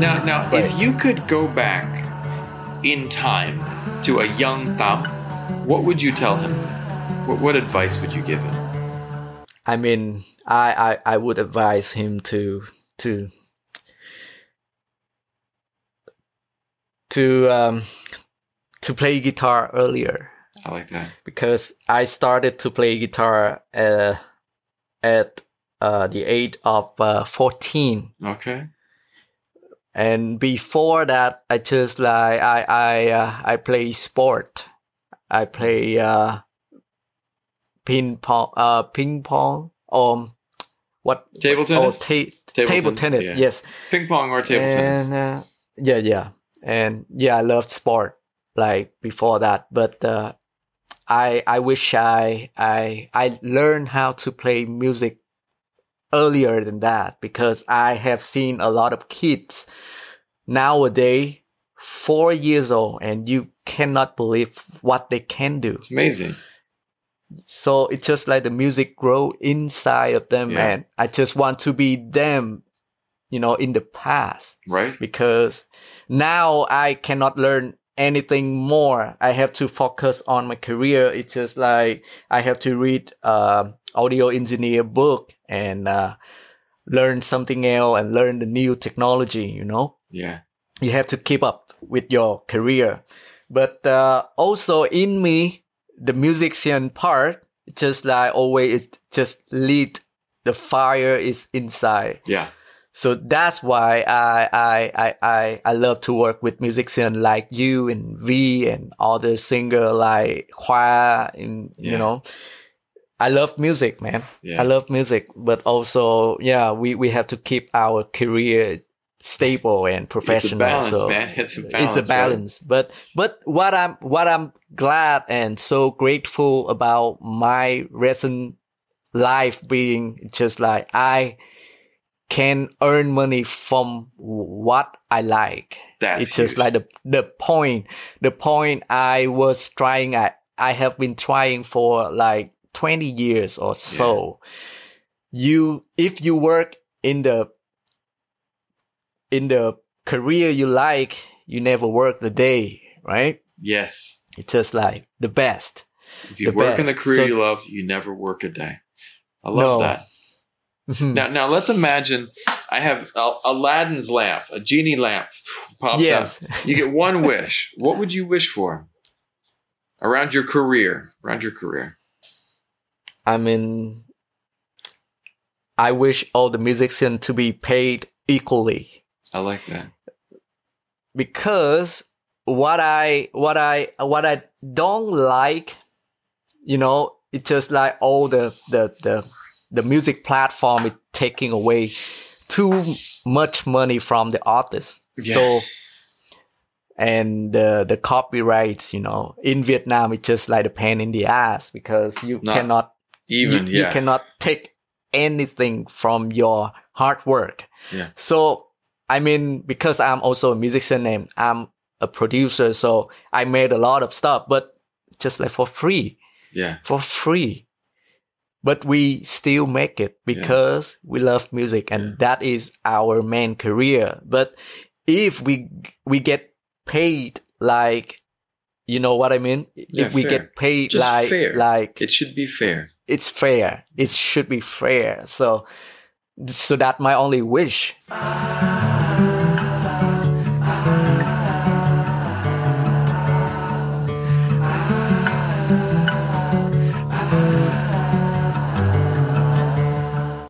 Now, now, Right. if you could go back in time to a young Tam, what would you tell him? What, what advice would you give him? I mean, I, I, I would advise him to to to um to play guitar earlier I like that. because I started to play guitar uh, at uh, the age of uh, 14 Okay. And before that I just like I I uh, I play sport I play uh ping pong uh ping pong or what Table oh, tennis? ta- Table table, ten- tennis yeah. yes Ping pong or table and tennis? uh, yeah yeah and yeah I loved sport like before that but uh I I wish I I I learned how to play music earlier than that because I have seen a lot of kids nowadays four years old and you cannot believe what they can do. It's amazing. So it's just like the music grow inside of them Yeah. and I just want to be them, you know, in the past Right? because now I cannot learn anything more. I have to focus on my career. It's just like I have to read uh, audio engineer book and uh, learn something else and learn the new technology. You know, Yeah. you have to keep up with your career. But uh, also in me, the musician part, just like always, it just lead. The fire is inside. Yeah. So that's why I I I I, I love to work with musicians like you and V and other singer like Hua and Yeah. you know. I love music, man. Yeah. I love music, but also yeah, we we have to keep our career stable and professional. It's a balance, so man. It's a balance. it's a right? balance. But but what I'm what I'm glad and so grateful about my recent life being just like I can earn money from what I like. That's it's just like the the point. The point I was trying at I have been trying for like 20 years or so. You if you work in the in the career you like, you never work the day, right? Yes. It's just like the best. If you work in the career So- you love, you never work a day. I love No. that. Mm-hmm. Now, now let's imagine I have Aladdin's lamp, a genie lamp pops yes. out. You get one wish. What would you wish for around your career? Around your career. I mean, I wish all the musicians to be paid equally I like that. because what I what I what I don't like, you know, it's just like all the the the the music platform is taking away too much money from the artist. Yeah. So and the the copyrights, you know, in Vietnam it's just like a pain in the ass because you Not cannot Even, you, yeah. you cannot take anything from your hard work. Yeah. So I mean, because I'm also a musician and I'm a producer, so I made a lot of stuff, but just like for free, yeah. for free. But we still make it because we love music and Yeah. that is our main career. But if we we get paid like you know what I mean? Yeah, if we fair. get paid Just like fair. like It should be fair. it's fair. It should be fair. So, so that my only wish.